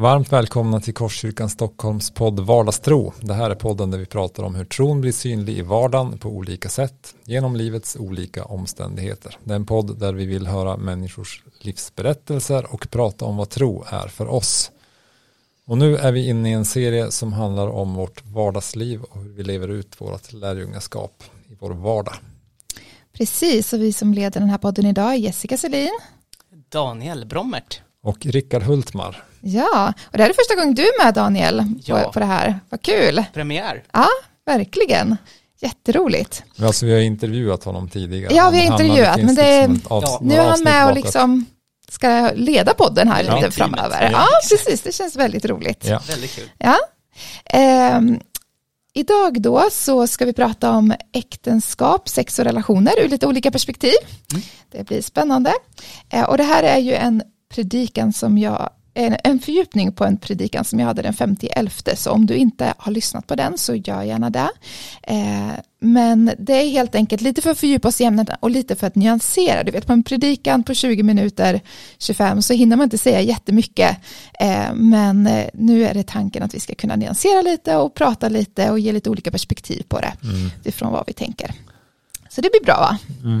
Varmt välkomna till Korskyrkan Stockholms podd Vardagstro. Det här är podden där vi pratar om hur tron blir synlig i vardagen på olika sätt genom livets olika omständigheter. Det är en podd där vi vill höra människors livsberättelser och prata om vad tro är för oss. Och nu är vi inne i en serie som handlar om vårt vardagsliv och hur vi lever ut vårt lärjungaskap i vår vardag. Precis, och vi som leder den här podden idag är Jessica Selin. Daniel Brommert. Och Rickard Hultmar. Ja, och det här är första gången du är med Daniel ja. på, på det här. Vad kul. Premiär. Ja, verkligen. Jätteroligt. Alltså vi har intervjuat honom tidigare. Ja, vi har intervjuat, men det, liksom ja, nu är han med och liksom ska leda podden här ja, lite framöver. Ja, precis, det känns väldigt roligt. Ja. Väldigt kul. Ja. Um, idag då så ska vi prata om äktenskap, sex och relationer ur lite olika perspektiv. Mm. Det blir spännande. Uh, och det här är ju en predikan som jag en, en fördjupning på en predikan som jag hade den 50 så om du inte har lyssnat på den så gör gärna det. Eh, men det är helt enkelt lite för att fördjupa oss i ämnet och lite för att nyansera. Du vet på en predikan på 20 minuter, 25 så hinner man inte säga jättemycket. Eh, men eh, nu är det tanken att vi ska kunna nyansera lite och prata lite och ge lite olika perspektiv på det mm. utifrån vad vi tänker. Så det blir bra va?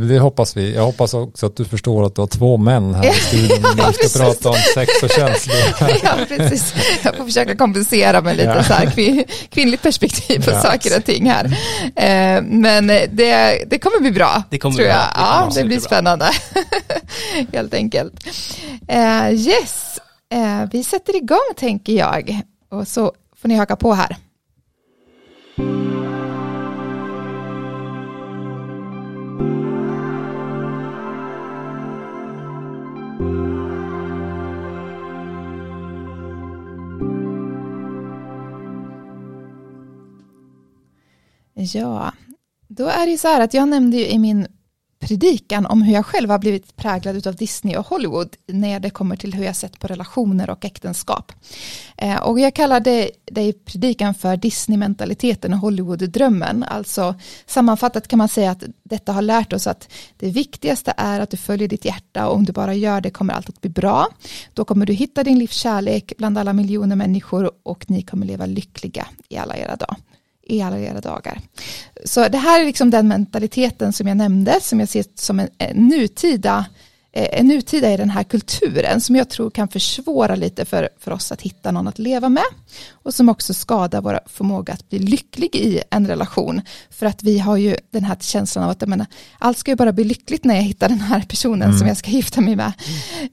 Det hoppas vi. Jag hoppas också att du förstår att du har två män här i studion när vi ska prata om sex och känslor. ja, precis. Jag får försöka kompensera med lite ja. så här kvin kvinnligt perspektiv på ja. saker och ting här. Eh, men det, det kommer bli bra, det kommer tror jag. Bra. Det ja, det blir spännande. Helt enkelt. Eh, yes, eh, vi sätter igång tänker jag. Och så får ni haka på här. Ja, då är det ju så här att jag nämnde ju i min predikan om hur jag själv har blivit präglad av Disney och Hollywood när det kommer till hur jag sett på relationer och äktenskap. Eh, och jag kallade det i predikan för Disney-mentaliteten och Hollywood-drömmen. Alltså sammanfattat kan man säga att detta har lärt oss att det viktigaste är att du följer ditt hjärta och om du bara gör det kommer allt att bli bra. Då kommer du hitta din livskärlek bland alla miljoner människor och ni kommer leva lyckliga i alla era dagar i alla era dagar. Så det här är liksom den mentaliteten som jag nämnde, som jag ser som en, en nutida Eh, en nutida i den här kulturen som jag tror kan försvåra lite för, för oss att hitta någon att leva med och som också skadar vår förmåga att bli lycklig i en relation för att vi har ju den här känslan av att menar, allt ska ju bara bli lyckligt när jag hittar den här personen mm. som jag ska gifta mig med.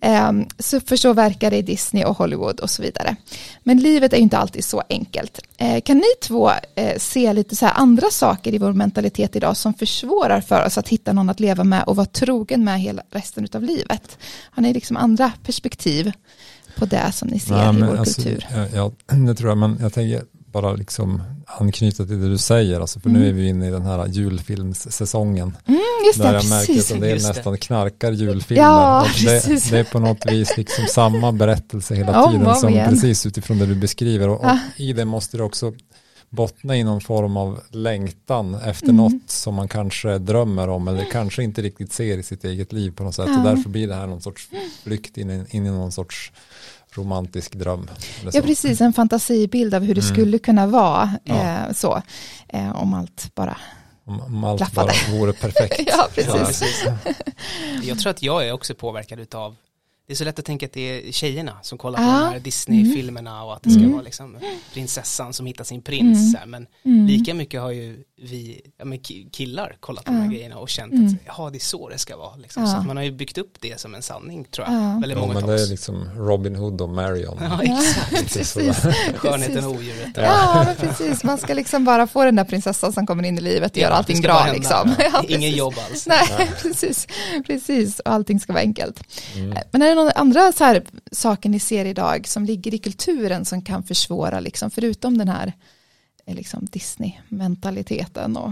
Mm. Um, så för så verkar det i Disney och Hollywood och så vidare. Men livet är ju inte alltid så enkelt. Uh, kan ni två uh, se lite så andra saker i vår mentalitet idag som försvårar för oss att hitta någon att leva med och vara trogen med hela resten av livet? Har ni liksom andra perspektiv på det som ni ser ja, i vår alltså, kultur? Ja, det tror jag, men jag tänker bara liksom anknyta till det du säger, alltså, för mm. nu är vi inne i den här julfilmssäsongen. Mm, just där det, jag märker att en del nästan knarkar julfilmer. Ja, det, det, är på något vis liksom samma berättelse hela oh, tiden, som precis utifrån det du beskriver. Och, och ah. i det måste det också bottna i någon form av längtan efter mm. något som man kanske drömmer om eller kanske inte riktigt ser i sitt eget liv på något sätt. Ja. Och därför blir det här någon sorts flykt in, in i någon sorts romantisk dröm. Ja, precis, en fantasibild av hur det mm. skulle kunna vara ja. eh, så, eh, om allt bara om, om allt klaffade. bara vore perfekt. ja, precis. Ja, jag tror att jag är också påverkad av det är så lätt att tänka att det är tjejerna som kollar på de här Disney-filmerna och att det ska mm. vara liksom prinsessan som hittar sin prins. Mm. Men mm. lika mycket har ju vi ja, men killar kollat på de här grejerna och känt att ja, det är så det ska vara. Liksom. Så man har ju byggt upp det som en sanning tror jag. Väldigt många ja, men det är liksom Robin Hood och Marion. Ja, exakt. Skönheten och odjuret. Ja, men precis. Man ska liksom bara få den där prinsessan som kommer in i livet och ja, gör allting bra. Liksom. Ja, Ingen jobb alls. Nej, precis. precis. Och allting ska vara enkelt. Mm. Men är några andra så här saker ni ser idag som ligger i kulturen som kan försvåra, liksom, förutom den här eh, liksom Disney-mentaliteten? Och...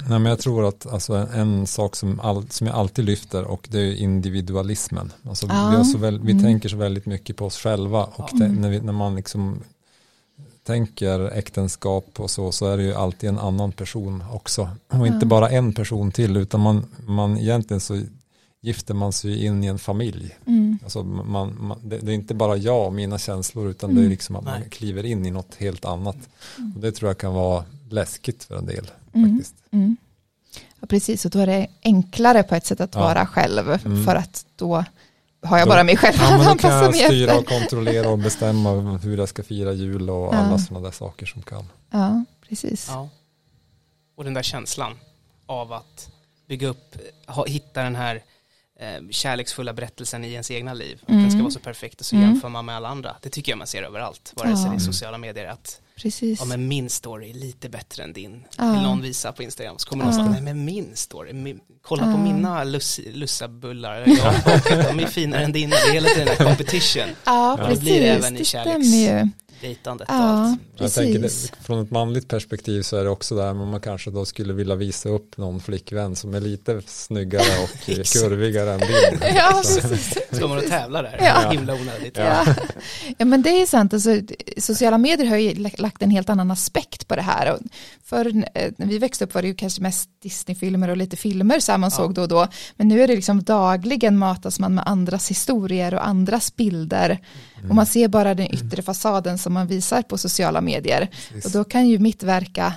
Nej, men jag tror att alltså, en sak som, all, som jag alltid lyfter och det är individualismen. Alltså, ah. vi, så väl, vi mm. tänker så väldigt mycket på oss själva och det, när, vi, när man liksom tänker äktenskap och så, så är det ju alltid en annan person också. Och inte bara en person till, utan man, man egentligen så gifter man sig in i en familj. Mm. Alltså man, man, det, det, är inte bara jag och mina känslor utan det är Mm. liksom att man kliver in i något helt annat. Och det tror jag kan vara läskigt för en del. Mm. faktiskt. Mm. Ja, precis, och då är det enklare på ett sätt att Ja. vara själv. Mm. För att då har jag Då- bara mig själv Ja, att men då kan anpassa jag mig styra efter. och kontrollera och bestämma hur jag ska fira jul och Ja. alla sådana där saker som kan. Ja, precis. Ja. Och den där känslan av att bygga upp, ha, hitta den här eh, kärleksfulla berättelsen i ens egna liv. Att Den ska Mm. vara så perfekt och så Mm. jämför man med alla andra. Det tycker jag man ser överallt, vare sig Ja. det är sociala medier. Att precis. ja, men min story är lite bättre än din. Ja. Vill någon visa på Instagram så kommer någon Ja. säga, nej men min story, min, kolla Ja. på mina luss, lussabullar, de är finare än dina. Det är hela tiden den här competition, Ja, precis. Det blir även i det stämmer ju. Dejtandet och Ja, allt. Jag tänker det, från ett manligt perspektiv så är det också där men man kanske då skulle vilja visa upp någon flickvän som är lite snyggare och kurvigare än din. Ja. Ska man och tävla där? Ja. Himla onödigt. Ja. ja, men det är sant. Alltså, sociala medier har ju lagt- lagt en helt annan aspekt på det här. Och För när vi växte upp var det ju kanske mest Disney-filmer och lite filmer så här man Ja. såg då och då. Men nu är det liksom dagligen matas man med andras historier och andras bilder. Och man ser bara den yttre fasaden som man visar på sociala medier. Precis. Och då kan ju mitt verka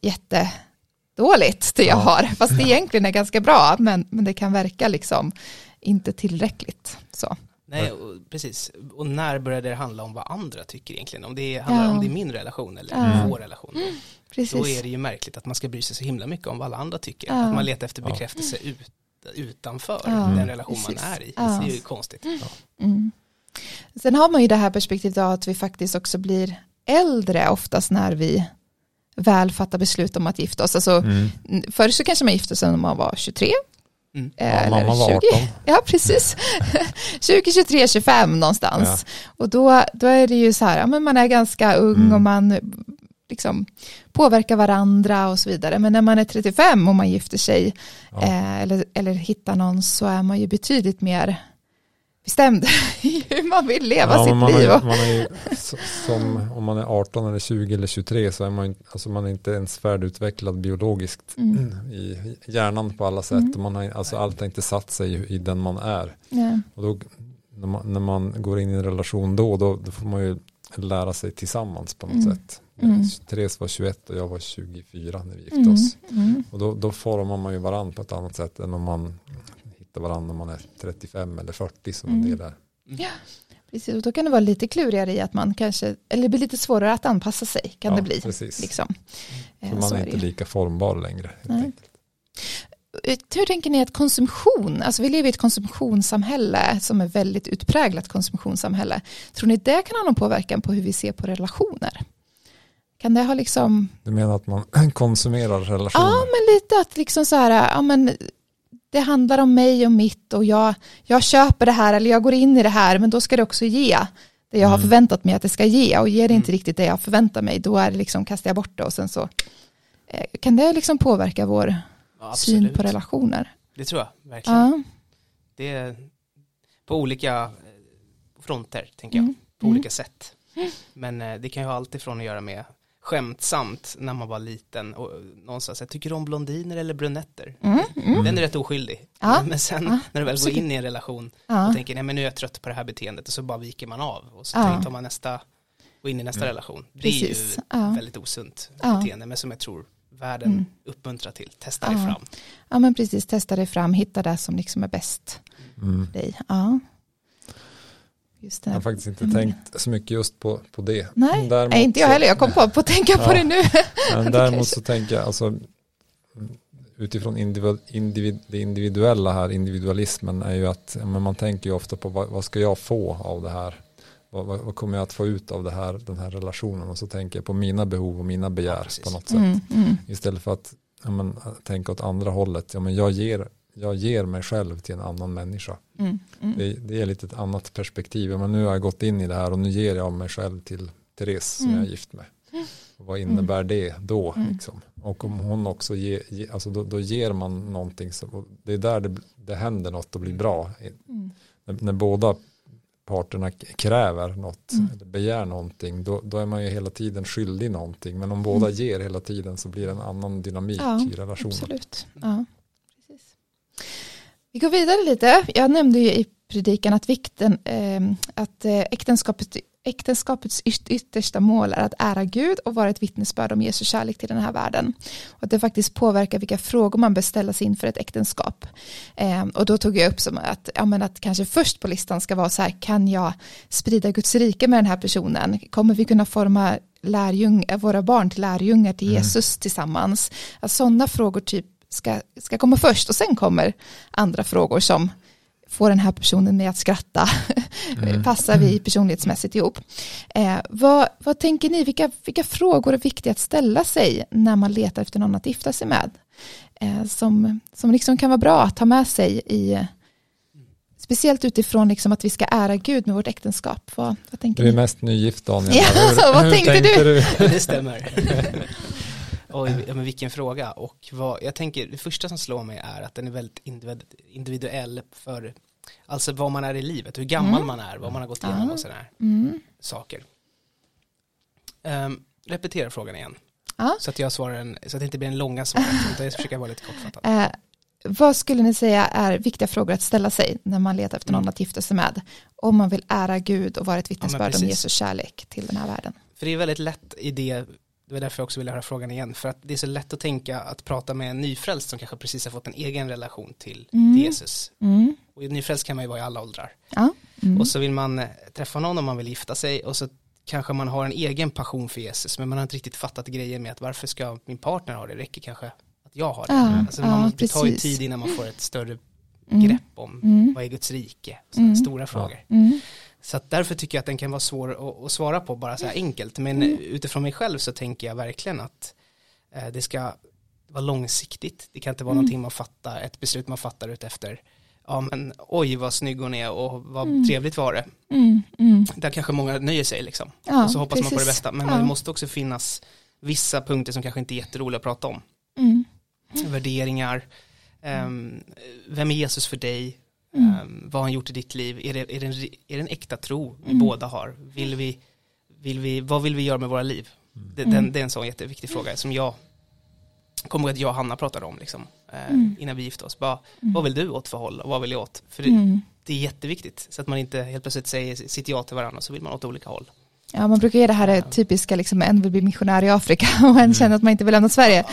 jättedåligt det jag Ja. har. Fast det egentligen är ganska bra. Men, men det kan verka liksom inte tillräckligt. Så. Nej, och, precis. Och när började det handla om vad andra tycker egentligen? Om det handlar Ja. om det är min relation eller Ja. vår relation. Precis. Då är det ju märkligt att man ska bry sig så himla mycket om vad alla andra tycker. Ja. Att man letar efter Ja. bekräftelse ut, utanför Ja, den relation man precis. är i. Ja. Det är ju konstigt. Mm. Sen har man ju det här perspektivet av att vi faktiskt också blir äldre oftast när vi väl fattar beslut om att gifta oss. Alltså, Mm. Förr så kanske man gifte sig när man var 23. Mm. eh, Ja, eller var 20. 18. Ja, precis. 20, 23, 25 någonstans. Och då, då är det ju så här, ja, men man är ganska ung Mm. och man liksom påverkar varandra och så vidare. Men när man är 35 och man gifter sig Ja. eh, eller, eller hittar någon så är man ju betydligt mer bestämd hur man vill leva Ja, sitt man liv. Är, man är som om man är 18 eller 20 eller 23 så är man, alltså man är inte ens färdigutvecklad biologiskt Mm. i hjärnan på alla sätt. Mm. Och man har, alltså allt har inte satt sig i, i den man är. Ja. Och då, när, man, när man går in i en relation då, då, då får man ju lära sig tillsammans på något Mm. sätt. Mm. Therese var 21 och jag var 24 när vi gifte Mm. oss. Mm. Och då, då formar man ju varandra på ett annat sätt än om man hittar varandra när man är 35 eller 40 som en Mm. del är. Precis, och då kan det vara lite klurigare i att man kanske, eller det blir lite svårare att anpassa sig kan Ja, det bli. precis. Liksom. Eh, För man så är är inte ju. lika formbar längre. Eh, Hur tänker ni att konsumtion, alltså vi lever i ett konsumtionssamhälle som är väldigt utpräglat konsumtionssamhälle. Tror ni det kan ha någon påverkan på hur vi ser på relationer? Kan det ha liksom, Du menar att man konsumerar relationer? ja men lite att liksom så här, ja men det handlar om mig och mitt och jag, jag köper det här eller jag går in i det här men då ska det också ge det jag har Mm. förväntat mig att det ska ge och ger det inte Mm. riktigt det jag förväntar mig då är det liksom kastar jag bort det och sen så eh, kan det liksom påverka vår Ja, syn på relationer? Det tror jag, verkligen. Ja. Det är på olika eh, fronter, tänker jag. Mm. På Mm. olika sätt. Men eh, det kan ju ha allt ifrån att göra med skämtsamt när man var liten och någonstans, jag tycker om blondiner eller brunetter? Mm. Mm. Den är rätt oskyldig. Ja. Men sen Ja, när du väl absolut. går in i en relation Ja. och tänker, nej men nu är jag trött på det här beteendet och så bara viker man av och så Ja. tar man nästa, går in i nästa Mm. relation. Det Precis. är ju Ja. väldigt osunt Ja. beteende, men som jag tror världen Mm. uppmuntrar till. Testa dig Ja. fram. ja, men precis. Testa dig fram, hitta det som liksom är bäst Mm. för dig. Ja. Jag har faktiskt inte Mm. tänkt så mycket just på, på det. Nej, Däremot Nej, inte jag heller. Jag kom på, på att tänka på Ja. det nu. Men däremot så tänker jag, alltså, utifrån individ, individ, det individuella här, individualismen är ju att ja, men man tänker ju ofta på vad, vad ska jag få av det här? Vad, vad, vad kommer jag att få ut av det här, den här relationen? Och så tänker jag på mina behov och mina begär precis. på något sätt. Mm, mm, Istället för att ja, men, tänka åt andra hållet. Ja, men jag, ger, jag ger mig själv till en annan människa. mm, mm. Det, det är lite ett annat perspektiv. Men nu har jag gått in i det här och nu ger jag mig själv till Therese som Mm. jag är gift med. Och vad innebär det då? Mm. Liksom? Och om hon också ger, ge, alltså då, då ger man någonting. Och det är där det, det händer något och blir bra. Mm. När, när båda parterna kräver något, Mm. eller begär någonting, då, då är man ju hela tiden skyldig någonting. Men om båda ger hela tiden så blir det en annan dynamik Ja, i relationen. Absolut. Ja. Vi går vidare lite. Jag nämnde ju i predikan att vikten, eh, att äktenskapet äktenskapets yttersta mål är att ära Gud och vara ett vittnesbörd om Jesu kärlek till den här världen. Och att det faktiskt påverkar vilka frågor man bör ställa sig inför ett äktenskap. Eh, och då tog jag upp som att, ja, men att kanske först på listan ska vara så här, kan jag sprida Guds rike med den här personen? Kommer vi kunna forma lärjung, våra barn till lärjungar till mm. Jesus mm. tillsammans? Att sådana frågor typ ska, ska komma först och sen kommer andra frågor som få den här personen med att skratta, mm. passar vi personlighetsmässigt ihop. Eh, vad, vad tänker ni, vilka, vilka frågor är viktiga att ställa sig när man letar efter någon att gifta sig med? Eh, som, som liksom kan vara bra att ta med sig i Speciellt utifrån liksom att vi ska ära Gud med vårt äktenskap. Vad, vad tänker du är ni? mest nygift Daniel. Ja, hur, vad hur tänkte, tänkte du? du? Det stämmer. Oj, men vilken fråga. Och vad, jag tänker, det första som slår mig är att den är väldigt individuell för Alltså vad man är i livet, hur gammal mm. man är, vad man har gått igenom och sådana här mm. saker. Um, repetera frågan igen. Ja. Så att jag svarar en, så att det inte blir en långa svar, utan jag försöker vara lite kortfattad. Eh, vad skulle ni säga är viktiga frågor att ställa sig när man letar efter någon mm. att gifta sig med? Om man vill ära Gud och vara ett vittnesbörd ja, om Jesus kärlek till den här världen. För det är väldigt lätt i det det var därför jag också ville höra frågan igen. För att det är så lätt att tänka att prata med en nyfrälst som kanske precis har fått en egen relation till, mm. till Jesus. Mm. Och nyfrälst kan man ju vara i alla åldrar. Ja. Mm. Och så vill man eh, träffa någon om man vill gifta sig och så kanske man har en egen passion för Jesus men man har inte riktigt fattat grejen med att varför ska min partner ha det, det räcker kanske att jag har det. Ja, alltså man, det tar ju tid innan man får ett större mm. grepp om mm. vad är Guds rike, mm. stora frågor. Så att därför tycker jag att den kan vara svår att, att svara på bara så här enkelt. Men mm. utifrån mig själv så tänker jag verkligen att eh, det ska vara långsiktigt. Det kan inte vara mm. någonting man fattar, ett beslut man fattar ut efter ja men oj vad snygg hon är och vad mm. trevligt var det. Mm. Mm. Där kanske många nöjer sig liksom. Ja, och så hoppas precis. man på det bästa. Men ja. det måste också finnas vissa punkter som kanske inte är jätteroliga att prata om. Mm. Värderingar, um, vem är Jesus för dig? Mm. Um, vad har han gjort i ditt liv? Är det, är det, en, är det en äkta tro vi mm. båda har? Vill vi, vill vi, vad vill vi göra med våra liv? Mm. Det, den, det är en sån jätteviktig fråga som jag kommer ihåg att jag och Hanna pratade om liksom, eh, mm. innan vi gifte oss. Bara, mm. Vad vill du åt för håll och vad vill jag åt? För det, mm. det, är jätteviktigt så att man inte helt plötsligt säger sitt ja till varandra så vill man åt olika håll. Ja, man brukar ge det här typiska, liksom, en vill bli missionär i Afrika och en mm. känner att man inte vill lämna Sverige.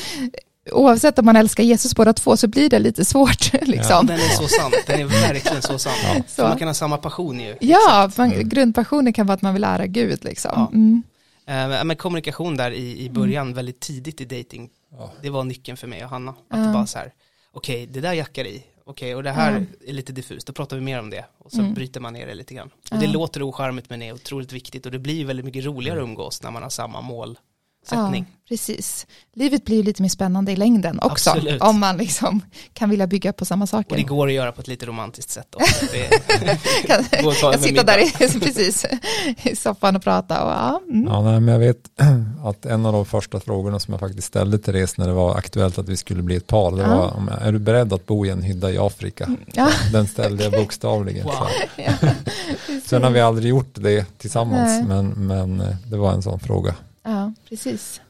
Oavsett om man älskar Jesus båda två så blir det lite svårt. Liksom. Ja, den är så sann, den är verkligen så sann. Ja. Så. man kan ha samma passion ju. Ja, man, mm. grundpassionen kan vara att man vill lära Gud. Liksom. Ja. Mm. Uh, men kommunikation där i, i början, mm. väldigt tidigt i dating, ja. det var nyckeln för mig och Hanna. Att det bara så här, okej, okay, det där jackar i, okej, okay, och det här mm. är lite diffust, då pratar vi mer om det. Och så mm. bryter man ner det lite grann. Och det låter ocharmigt men är otroligt viktigt och det blir väldigt mycket roligare att umgås när man har samma mål sättning. Ja, precis. Livet blir lite mer spännande i längden också. Absolut. Om man liksom kan vilja bygga på samma saker. Och det går att göra på ett lite romantiskt sätt också. kan, kan sitta där i, precis, i soffan och prata. Och, ja, mm. ja nej, men jag vet att en av de första frågorna som jag faktiskt ställde till Therese när det var aktuellt att vi skulle bli ett par, det ja. var om, är du beredd att bo i en hydda i Afrika? Ja. Den ställde jag bokstavligen. Wow. Ja. Sen har vi aldrig gjort det tillsammans, men, men eh, det var en sån fråga. Ja, precis.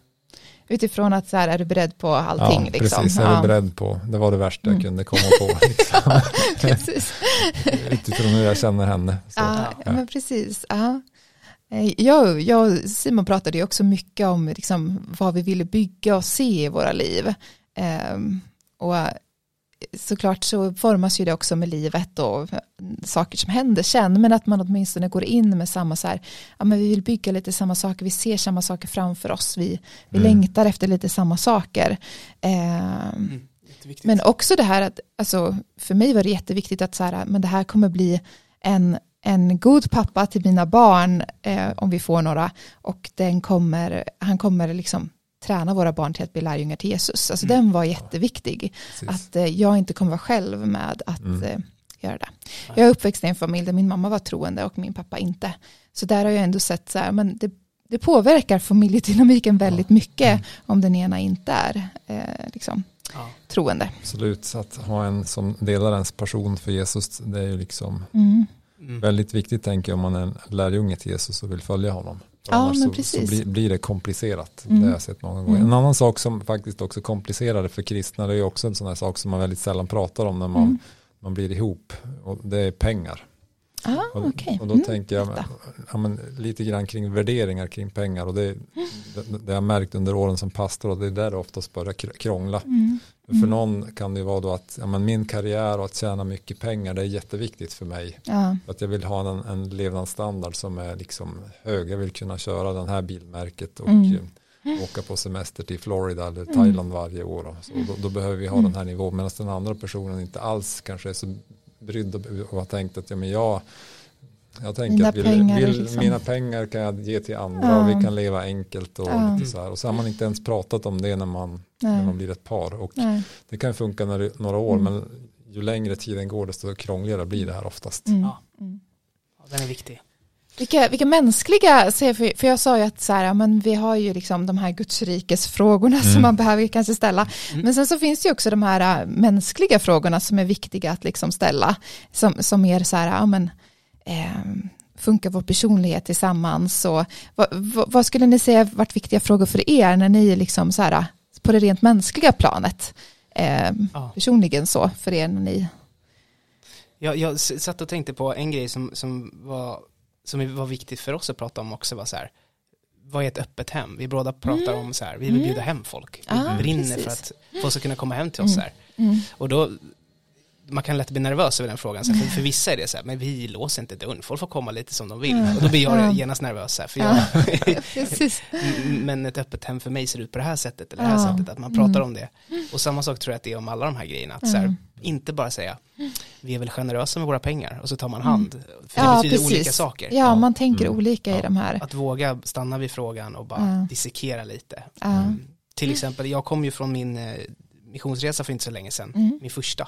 Utifrån att så här, är du beredd på allting? Ja, liksom? precis, är du beredd på, det var det värsta jag mm. kunde komma på. Liksom. Utifrån hur jag känner henne. Så, ja, ja, men precis. Ja. Eh, jag, jag och Simon pratade ju också mycket om liksom, vad vi ville bygga och se i våra liv. Um, och såklart så formas ju det också med livet och saker som händer sen men att man åtminstone går in med samma så här ja men vi vill bygga lite samma saker vi ser samma saker framför oss vi, vi mm. längtar efter lite samma saker eh, mm. men också det här att alltså för mig var det jätteviktigt att så här men det här kommer bli en en god pappa till mina barn eh, om vi får några och den kommer, han kommer liksom träna våra barn till att bli lärjungar till Jesus. Alltså mm. den var jätteviktig. Ja, att eh, jag inte kommer vara själv med att mm. eh, göra det. Jag är uppväxt i en familj där min mamma var troende och min pappa inte. Så där har jag ändå sett så här, men det, det påverkar familjedynamiken väldigt mycket mm. om den ena inte är eh, liksom, ja. troende. Absolut, så att ha en som delar ens passion för Jesus, det är ju liksom mm. mm. väldigt viktigt tänker jag om man är en lärjunge till Jesus och vill följa honom. Ja, men så, precis. så blir, blir, det komplicerat. Mm. Det har jag sett många gånger. Mm. En annan sak som faktiskt också komplicerar det för kristna det är också en sån här sak som man väldigt sällan pratar om när man, mm. man blir ihop och det är pengar. Ah, och, okay. och då mm, tänker jag ja, men, lite grann kring värderingar kring pengar och det, det, det jag märkt under åren som pastor och det är där det oftast börjar krångla. Mm. Mm. För någon kan det vara då att ja, men min karriär och att tjäna mycket pengar det är jätteviktigt för mig. Ja. Att jag vill ha en, en levnadsstandard som är liksom hög. Jag vill kunna köra den här bilmärket och mm. åka på semester till Florida eller mm. Thailand varje år. Så då, då, behöver vi ha den här nivån medan den andra personen inte alls kanske är så brydd och har tänkt att ja, men jag jag tänker mina att vill, pengar, vill, liksom. mina pengar kan jag ge till andra ja. och vi kan leva enkelt och ja. lite så här. Och så har man inte ens pratat om det när man, när man blir ett par. Och Nej. det kan funka när, några år mm. men ju längre tiden går desto krångligare blir det här oftast. Mm. Ja. Mm. ja. den är viktig. Vilka, vilka mänskliga, för jag sa ju att så här, men vi har ju liksom de här gudsrikesfrågorna mm. som man behöver kanske ställa. Mm. Men sen så finns det ju också de här äh, mänskliga frågorna som är viktiga att liksom ställa. Som, som är så här, ja men eh, funkar vår personlighet tillsammans och vad, vad, vad, skulle ni säga varit viktiga frågor för er när ni liksom så här på det rent mänskliga planet eh, ja. personligen så för er när ni jag, jag satt och tänkte på en grej som, som var som var viktigt för oss att prata om också var så här vad är ett öppet hem? Vi båda pratar mm. om så här, vi vill bjuda mm. hem folk. Vi ah, brinner precis. för att folk ska kunna komma hem till oss. Mm. Så mm. Och då man kan lätt bli nervös över den frågan. Så för, för vissa är det så här, men vi låser inte dörren, folk får komma lite som de vill. Och då blir jag genast nervös. Så här, för jag, men ett öppet hem för mig ser ut på det här sättet, eller det här sättet, att man pratar mm. om det. Och samma sak tror jag att det är om alla de här grejerna. Att så här, inte bara säga, vi är väl generösa med våra pengar, och så tar man mm. hand. För det ja, betyder precis. olika saker. Ja, man tänker mm. olika i de här. Att våga stanna vid frågan och bara dissekera lite. Mm. Till exempel, jag kom ju från min eh, missionsresa för inte så länge sedan, mm. min första.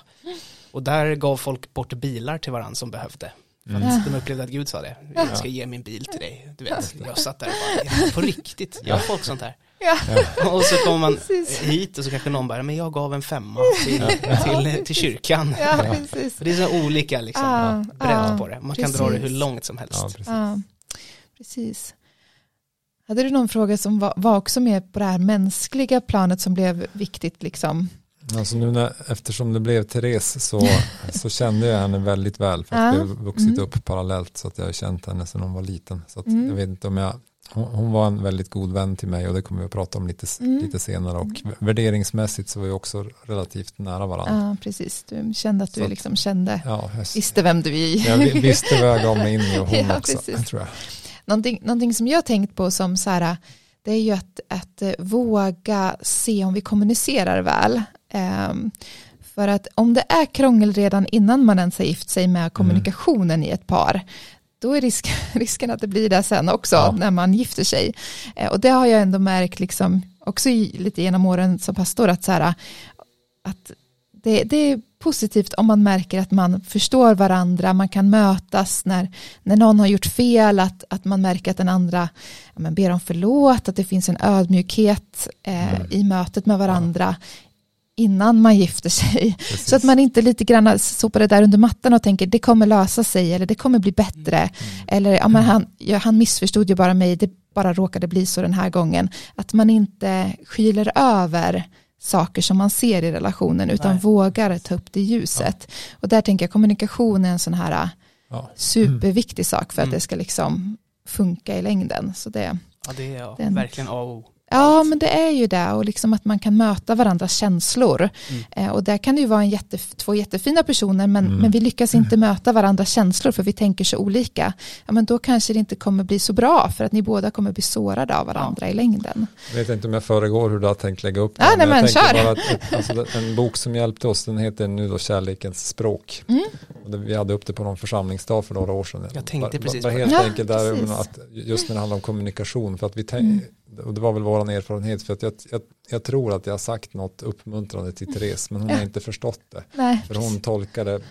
Och där gav folk bort bilar till varandra som behövde. Mm. de upplevde att Gud sa det. Jag ska ge min bil till dig. Du vet, jag satt där och bara, på riktigt, gör folk sånt här? Ja. Och så kommer man precis. hit och så kanske någon bara, men jag gav en femma till, till, till kyrkan. Ja, det är så olika liksom, ja, bredd på det. Man precis. kan dra det hur långt som helst. Ja, precis. Ja, precis. Hade du någon fråga som var, var också med på det här mänskliga planet som blev viktigt liksom? Alltså nu när, eftersom det blev Therese så, så kände jag henne väldigt väl för att ja. vi har vuxit mm. upp parallellt så att jag har känt henne sedan hon var liten. Så att mm. jag vet inte om jag, hon, hon, var en väldigt god vän till mig och det kommer vi att prata om lite, mm. lite senare och mm. värderingsmässigt så var vi också relativt nära varandra. Ja, precis. Du kände att du så liksom kände, ja, jag, visste vem du är. Jag visste vad jag gav mig in i och hon ja, också, precis. tror jag. Någonting, någonting som jag tänkt på som så här, det är ju att, att våga se om vi kommunicerar väl. Um, för att om det är krångel redan innan man ens har gift sig med kommunikationen mm. i ett par, då är risk, risken att det blir det sen också ja. när man gifter sig. Uh, och det har jag ändå märkt liksom, också lite genom åren som pastor, att, så här, att det, det, är positivt om man märker att man förstår varandra, man kan mötas när, när någon har gjort fel, att, att man märker att den andra ja, ber om förlåt, att det finns en ödmjukhet eh, mm. i mötet med varandra innan man gifter sig. Precis. Så att man inte lite grann sopar det där under mattan och tänker det kommer lösa sig eller det kommer bli bättre. Mm. Eller ja, men han, ja, han missförstod ju bara mig, det bara råkade bli så den här gången. Att man inte skyler över saker som man ser i relationen utan Nej. vågar ta upp det ljuset. Ja. Och där tänker jag kommunikation är en sån här ja. superviktig sak för att mm. det ska liksom funka i längden. Så det, ja, det är ja, verkligen A och O. Ja, men det är ju det och liksom att man kan möta varandras känslor. Mm. Eh, och där kan det ju vara en jätte, två jättefina personer men, mm. men vi lyckas inte möta varandras känslor för vi tänker så olika. Ja, men då kanske det inte kommer bli så bra för att ni båda kommer bli sårade av varandra ja. i längden. Jag vet inte om jag föregår hur du har tänkt lägga upp det. Ja, nej, men, men kör. Bara att, alltså, en bok som hjälpte oss den heter nu då Kärlekens språk. Mm. Och det, vi hade upp det på någon församlingsdag för några år sedan. Jag tänkte precis på det. Helt enkelt där, att just när det handlar om kommunikation för att vi tänker och det var väl vår erfarenhet för att jag, jag, jag, tror att jag har sagt något uppmuntrande till Therese men hon har inte förstått det. Nej, för hon tolkade,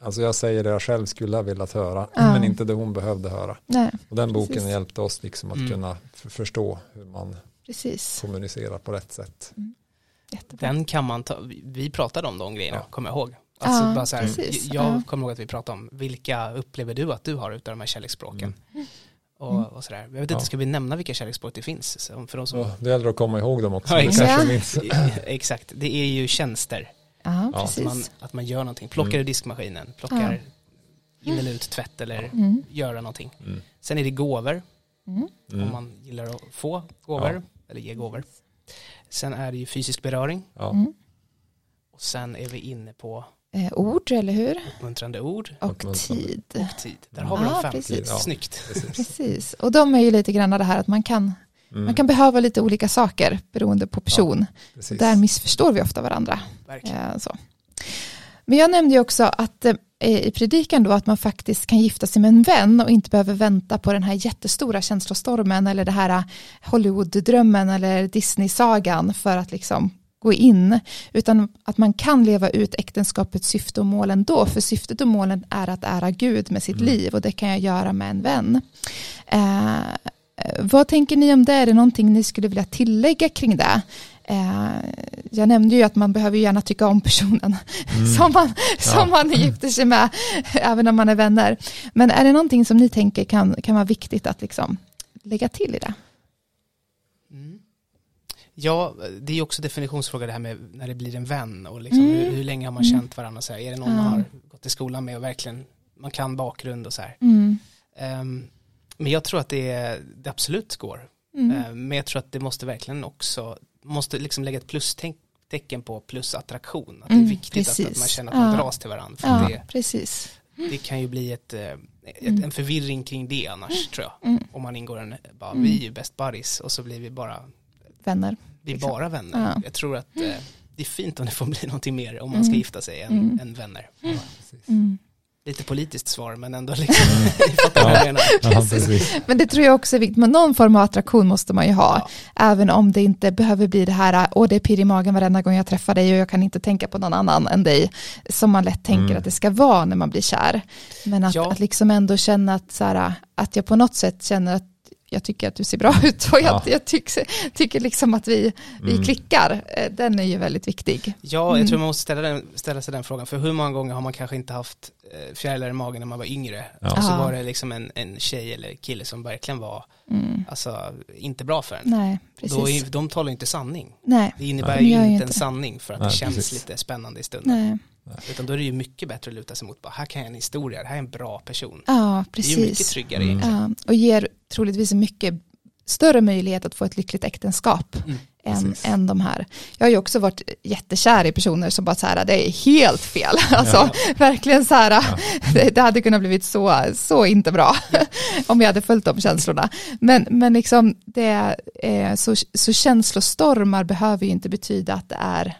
alltså jag säger det jag själv skulle ha velat höra ja. men inte det hon behövde höra. Nej, och den boken precis. hjälpte oss liksom att mm. kunna förstå hur man precis. kommunicerar på rätt sätt. Mm. Den kan man ta, vi pratade om de grejerna, ja. kommer jag ihåg. Alltså ja, bara så här, jag kommer ihåg att vi pratade om vilka upplever du att du har utav de här kärleksspråken. Mm och, mm. och sådär. Jag vet inte, ska vi nämna vilka kärleksspråk det finns? För de som... ja, det gäller att komma ihåg dem också. Ja, exakt. exakt, det är ju tjänster. Ja, Ja. precis. Att man, att man gör någonting, plockar Mm. ur diskmaskinen, plockar in eller ut tvätt eller Mm. göra någonting. Mm. Sen är det gåvor, Mm. Mm. om man gillar att få gåvor, Ja. eller ge gåvor. Sen är det ju fysisk beröring Ja. Mm. och sen är vi inne på Eh, ord, eller hur? uppmuntrande ord Och Uppmuntrande. tid. och tid. Där har vi Ja, de fem. precis. Ja. Snyggt. Precis. Precis. Och de är ju lite grann det här att man kan, Mm. man kan behöva lite olika saker beroende på person. Precis. Där missförstår vi ofta varandra. Eh, så. Men jag nämnde ju också att eh, i predikan då att man faktiskt kan gifta sig med en vän och inte behöver vänta på den här jättestora känslostormen eller det här eh, Hollywood-drömmen eller Disney-sagan för att liksom gå in, utan att man kan leva ut äktenskapets syfte och mål ändå, för syftet och målen är att ära Gud med sitt Mm. liv och det kan jag göra med en vän. Eh, vad tänker ni om det? Är det någonting ni skulle vilja tillägga kring det? Eh, jag nämnde ju att man behöver gärna tycka om personen Mm. som, man, som Ja. man gifter sig med, även om man är vänner. Men är det någonting som ni tänker kan, kan vara viktigt att liksom lägga till i det? Mm. Ja, det är ju också definitionsfråga det här med när det blir en vän och liksom Mm. hur, hur länge har man Mm. känt varandra så här? Är det någon Ja. man har gått i skolan med och verkligen man kan bakgrund och så här. Mm. Ehm, men jag tror att det, det absolut går. Mm. Ehm, men jag tror att det måste verkligen också, måste liksom lägga ett plustecken på plusattraktion. Att det är Mm, viktigt att, att man känner att man Ja. dras till varandra. För Ja, det, precis. det kan ju bli ett, eh, Mm. en förvirring kring det annars tror jag. Mm. Om man ingår en, bara, Mm. vi är ju best buddies och så blir vi bara Vänner. vi är Liksom. bara vänner. Ja. Jag tror att eh, det är fint om det får bli någonting mer om man ska Mm. gifta sig än, Mm. än vänner. Precis. Mm. Lite politiskt svar men ändå liksom. Ja, precis. Men det tror jag också är viktigt, men någon form av attraktion måste man ju ha, Ja. även om det inte behöver bli det här, åh det är pirr i magen varenda gång jag träffar dig och jag kan inte tänka på någon annan än dig, som man lätt tänker Mm. att det ska vara när man blir kär. Men att, Ja. att liksom ändå känna att, så här, att jag på något sätt känner att jag tycker att du ser bra ut och jag, Ja. jag tycker, tycker liksom att vi, vi Mm. klickar, Eh, den är ju väldigt viktig. Ja, Mm. jag tror man måste ställa, den, ställa sig den frågan. För hur många gånger har man kanske inte haft eh, fjärilar i magen när man var yngre? Ja. Och så Ja. var det liksom en, en tjej eller kille som verkligen var Mm. alltså, inte bra för en. Nej, Då precis. är, de talar ju inte sanning. Nej, Det innebär de ju inte en sanning för att Nej, det känns precis. lite spännande i stunden. nej. Utan då är det ju mycket bättre att luta sig mot, bara, här kan jag en historia, det här är en bra person. Ja, Det är ju mycket precis. tryggare Mm. Ja, och ger troligtvis en mycket större möjlighet att få ett lyckligt äktenskap Mm, än, precis. än de här. Jag har ju också varit jättekär i personer som bara så här, det är helt fel. Alltså verkligen så här, det, det hade kunnat blivit så, så inte bra om jag hade följt de känslorna. Men, men liksom det, är, så, så känslostormar behöver ju inte betyda att det är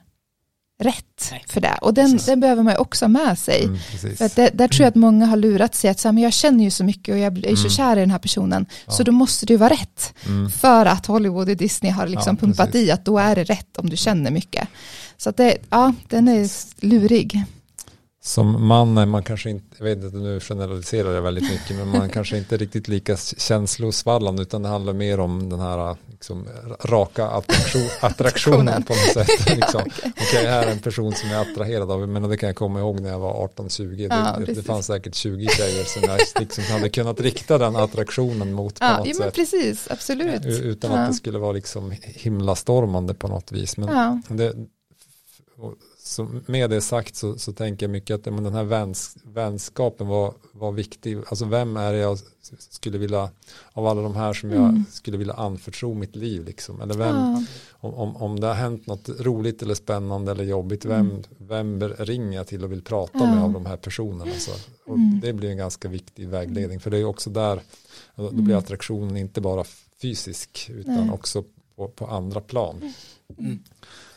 rätt Nej. för det. Och den, den behöver man ju också ha med sig. Mm. För att det, där tror jag att många har lurat sig att så här, men jag känner ju så mycket och jag är ju så Mm. kär i den här personen. Ja. Så då måste det ju vara rätt. Mm. För att Hollywood och Disney har liksom Ja, pumpat precis. i att då är det rätt om du känner mycket. Så att det, ja, den är lurig. Som man är man kanske inte, jag vet inte nu generaliserar jag väldigt mycket, men man kanske inte är riktigt lika känslosvallad utan det handlar mer om den här liksom, raka attraktion, attraktionen på något sätt. liksom. Okej, här är en person som jag är attraherad av, men det kan jag komma ihåg när jag var 18-20. Det, Ja, det, det fanns säkert 20 tjejer som jag liksom hade kunnat rikta den attraktionen mot på Ja, något ja men sätt. precis, absolut. U- Utan Ja. att det skulle vara liksom himlastormande på något vis. Men Ja, det, så med det sagt så, så tänker jag mycket att men den här väns, vänskapen var, var viktig. Alltså vem är det jag skulle vilja, av alla de här som jag Mm. skulle vilja anförtro mitt liv liksom. Eller vem, ja, om, om, om det har hänt något roligt eller spännande eller jobbigt, vem, Mm. vem ringer jag till och vill prata Ja. med av de här personerna. Så, och Mm. Det blir en ganska viktig vägledning, för det är också där, då blir Mm. attraktionen inte bara fysisk, utan Nej. också på, på andra plan.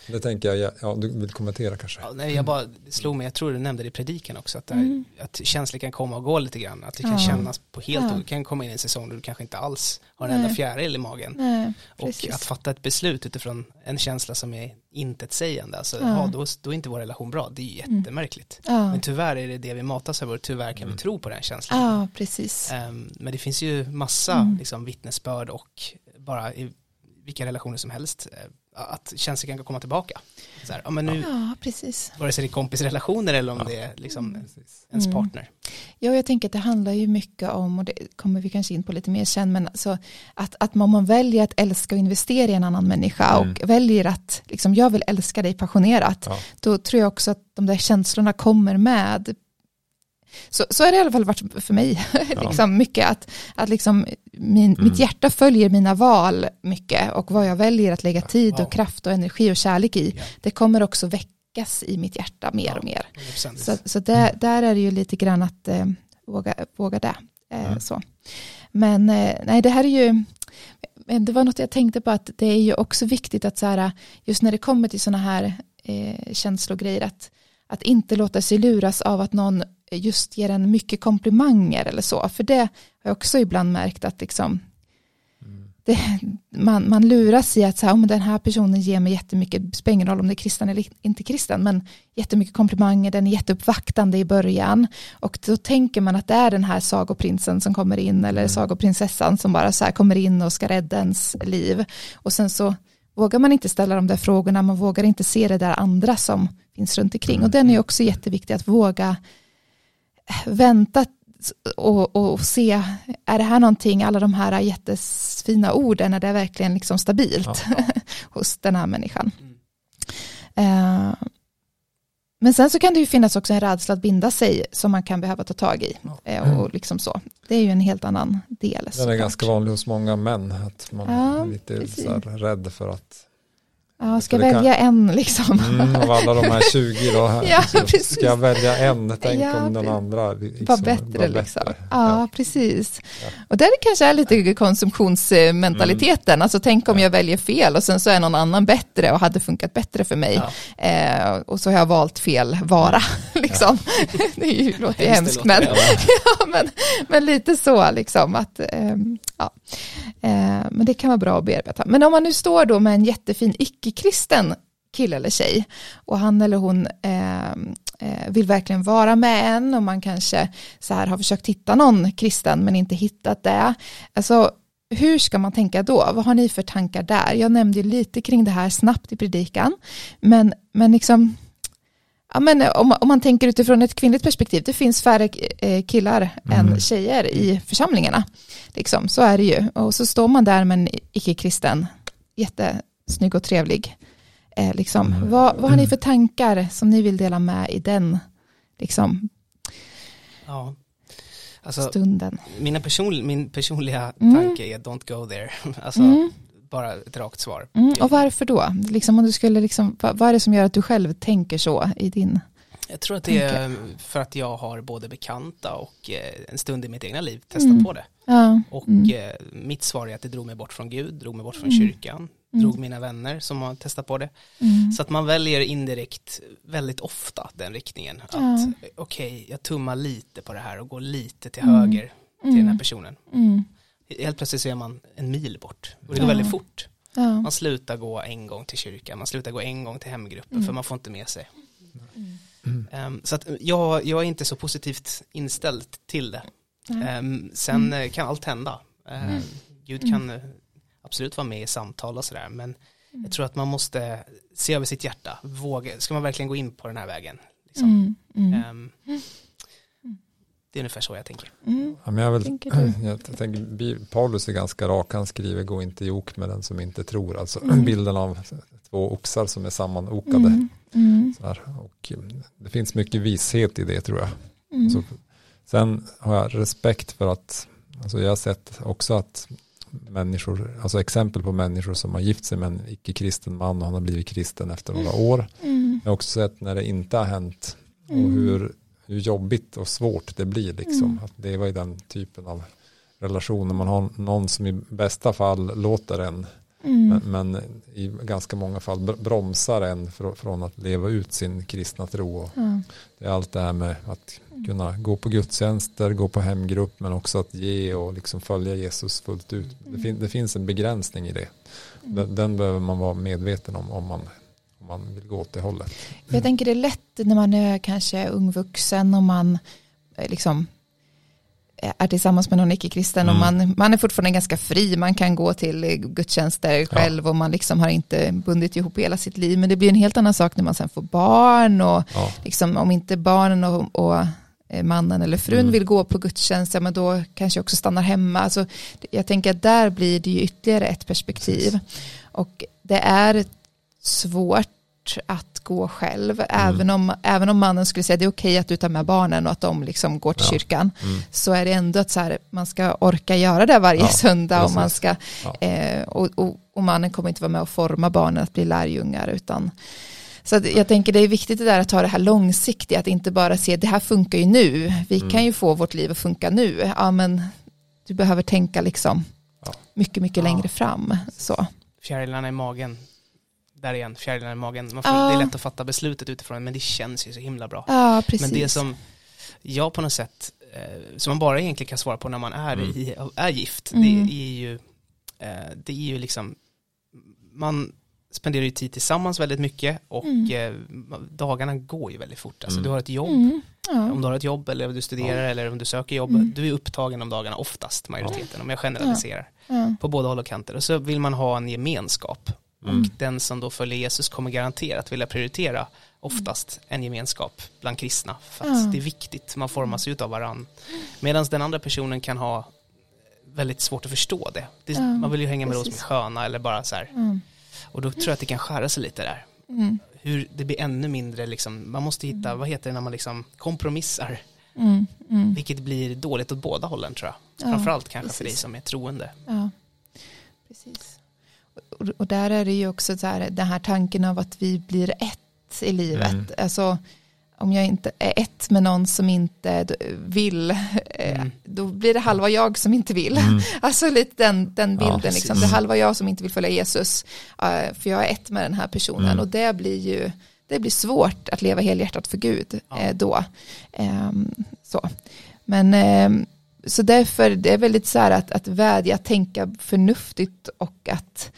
Mm. Det tänker jag, ja, du vill kommentera kanske? Ja, nej, jag bara slog mig, jag tror du nämnde det i predikan också, att, det här, Mm. att känslor kan komma och gå lite grann, att det kan Ja. kännas på helt, Ja. du kan komma in i en säsong där du kanske inte alls har en Nej. enda fjäril i magen. nej, Och att fatta ett beslut utifrån en känsla som är intetsägande, alltså, Ja. ja. då, då är inte vår relation bra, det är Mm. jättemärkligt. Ja, Men tyvärr är det det vi matas över och tyvärr kan Mm. vi tro på den känslan. ja precis. Ehm, men det finns ju massa Mm. liksom, vittnesbörd och bara i vilka relationer som helst eh, att känslor kan komma tillbaka. Så här, ja, men nu, Ja, precis. vare sig det är kompisrelationer eller om Ja. det är liksom Precis. ens Mm. partner. Ja, jag tänker att det handlar ju mycket om, och det kommer vi kanske in på lite mer sen, men alltså att, att man, man väljer att älska och investera i en annan människa mm. och väljer att, liksom, jag vill älska dig passionerat, ja. då tror jag också att de där känslorna kommer med så, så har det i alla fall varit för mig. Ja. liksom mycket att, att liksom min, mm. mitt hjärta följer mina val mycket och vad jag väljer att lägga tid och kraft och energi och kärlek i. Det kommer också väckas i mitt hjärta mer och mer. Så, så där, mm. där är det ju lite grann att eh, våga, våga det. Eh, mm. så. Men eh, nej, det här är ju, det var något jag tänkte på att det är ju också viktigt att så här, just när det kommer till sådana här eh, känslogrejer, att, att inte låta sig luras av att någon just ger en mycket komplimanger eller så. För det har jag också ibland märkt att liksom, det, man, man luras i att så här, oh, den här personen ger mig jättemycket, det spelar ingen roll om det är kristen eller inte kristen, men jättemycket komplimanger, den är jätteuppvaktande i början. Och då tänker man att det är den här sagoprinsen som kommer in, eller mm. sagoprinsessan som bara så här kommer in och ska rädda ens liv. Och sen så vågar man inte ställa de där frågorna, man vågar inte se det där andra som finns runt omkring. Och den är också jätteviktig att våga vänta och, och, se, är det här någonting, alla de här jättefina orden, är det verkligen liksom stabilt ja, ja. hos den här människan? Mm. Uh, men sen så kan det ju finnas också en rädsla att binda sig som man kan behöva ta tag i. Mm. Och liksom så. Det är ju en helt annan del. Den är ganska vanlig hos många män, att man ja, är lite så rädd för att Ja, ska jag välja kan... en liksom. Mm, av alla de här 20 då, här, ja, ska jag välja en, tänk ja, om den andra liksom, var bättre. Var liksom. Ja, ja, precis. Ja. Och där kanske är lite konsumtionsmentaliteten, mm. alltså tänk om jag väljer fel och sen så är någon annan bättre och hade funkat bättre för mig. Eh, och så har jag valt fel vara, liksom. det är ju, låter ju hemskt, men, ja, men, men lite så liksom att, eh, ja. Eh, men det kan vara bra att bearbeta. Men om man nu står då med en jättefin icke-kristen kille eller tjej och han eller hon ehm, eh, vill verkligen vara med en och man kanske så här har försökt hitta någon kristen men inte hittat det. Alltså hur ska man tänka då? Vad har ni för tankar där? Jag nämnde lite kring det här snabbt i predikan, men, men liksom Ja, men om, om man tänker utifrån ett kvinnligt perspektiv, det finns färre eh, killar mm. än tjejer i församlingarna. Liksom, så är det ju. Och så står man där med en icke-kristen, jättesnygg och trevlig. Eh, liksom. Mm. vad, vad har ni för tankar som ni vill dela med i den liksom, ja. alltså, stunden? Mina person, min personliga mm. tanke är don't go there. Alltså, mm bara ett rakt svar. Mm, och varför då? Liksom om du skulle liksom, vad, är det som gör att du själv tänker så i din jag tror att det är för att jag har både bekanta och eh, en stund i mitt egna liv testat mm. på det. Ja. Och mm. Eh, mitt svar är att det drog mig bort från Gud, drog mig bort från mm. kyrkan, mm. drog mina vänner som har testat på det. Mm. Så att man väljer indirekt väldigt ofta den riktningen. Att ja. okej, okay, jag tummar lite på det här och går lite till höger till den här personen helt plötsligt så är man en mil bort och det går ja. väldigt fort. Ja. Man slutar gå en gång till kyrkan, man slutar gå en gång till hemgruppen mm. för man får inte med sig. Mm. Um, så att jag, jag är inte så positivt inställd till det. Um, sen mm. kan allt hända. Um, Gud kan mm. absolut vara med i samtal och sådär men jag tror att man måste se över sitt hjärta, våga, ska man verkligen gå in på den här vägen? Liksom? Det är ungefär så jag tänker. Mm. Ja, men jag, vill, jag tänker, Paulus är ganska rak, han skriver gå inte i ok med den som inte tror. Alltså mm. bilden av två oxar som är sammanokade. Mm. Mm. och eh, det finns mycket vishet i det tror jag. Mm. Så, sen har jag respekt för att, alltså jag har sett också att människor, alltså exempel på människor som har gift sig med en icke-kristen man och han har blivit kristen efter några år. Mm. Jag har också sett när det inte har hänt och hur hur jobbigt och svårt det blir liksom. Mm. Att leva i den typen av relationer. Man har någon som i bästa fall låter en mm. men, men, i ganska många fall bromsar en från att leva ut sin kristna tro. Mm. Det är allt det här med att kunna gå på gudstjänster, gå på hemgrupp men också att ge och liksom följa Jesus fullt ut. Det, fin det finns en begränsning i det. Den, den behöver man vara medveten om om man om man vill gå åt det hållet. Jag tänker det är lätt när man är kanske ungvuxen och man eh, liksom eh, är tillsammans med någon icke-kristen mm. och man, man är fortfarande ganska fri, man kan gå till gudstjänster själv ja. och man liksom har inte bundit ihop hela sitt liv, men det blir en helt annan sak när man sen får barn och ja. liksom, om inte barnen och, och eh, mannen eller frun Mm. vill gå på gudstjänst, ja, men då kanske också stannar hemma. Alltså, jag tänker att där blir det ju ytterligare ett perspektiv. Och det är svårt att gå själv, även, om, även om mannen skulle säga det är okej att du tar med barnen och att de liksom går till Ja. kyrkan, Mm. så är det ändå att så här, man ska orka göra det varje Ja, söndag och, man ska, Ja. eh, och, och, och mannen kommer inte vara med och forma barnen att bli lärjungar utan så att jag tänker det är viktigt det där att ta det här långsiktiga, att inte bara se det här funkar ju nu, vi Mm. kan ju få vårt liv att funka nu, ja men du behöver tänka liksom Ja. mycket, mycket Ja. längre fram. Så. Fjärilarna i magen, där igen, fjärilarna i magen. Man får, Ja. Det är lätt att fatta beslutet utifrån, men det känns ju så himla bra. Ja, precis. Men det som jag på något sätt, eh, som man bara egentligen kan svara på när man är, Mm. i, är gift, Mm. det är ju, eh, det är ju liksom, man spenderar ju tid tillsammans väldigt mycket och Mm. eh, dagarna går ju väldigt fort. Alltså Mm. du har ett jobb, Mm. Ja. om du har ett jobb eller om du studerar eller om du söker jobb, Mm. du är upptagen de dagarna oftast, majoriteten, om jag generaliserar, Ja. på båda håll och kanter. Och så vill man ha en gemenskap. Mm. Och den som då följer Jesus kommer garanterat vilja prioritera oftast en gemenskap bland kristna. För att det är viktigt, man formas ut av varann. Medan den andra personen kan ha väldigt svårt att förstå det. det man vill ju hänga med oss som är precis. sköna eller bara så här. Mm. Och då tror jag att det kan skära sig lite där. Mm. Hur det blir ännu mindre liksom, man måste hitta, vad heter det när man liksom kompromissar. Mm. Mm. Vilket blir dåligt åt båda hållen tror jag. Ja, Framförallt kanske för dig precis. som är troende. Ja, precis. Och, där är det ju också så här, den här tanken av att vi blir ett i livet. Mm. Alltså, om jag inte är ett med någon som inte vill, eh, Mm. då blir det halva jag som inte vill. Mm. Alltså lite den, den Ja, bilden, precis. liksom. det är halva jag som inte vill följa Jesus, eh, för jag är ett med den här personen. Mm. Och det blir ju det blir svårt att leva helhjärtat för Gud Ja. eh, då. Ehm, så. Men ehm, så därför det är väldigt så här att, att vädja, tänka förnuftigt och att,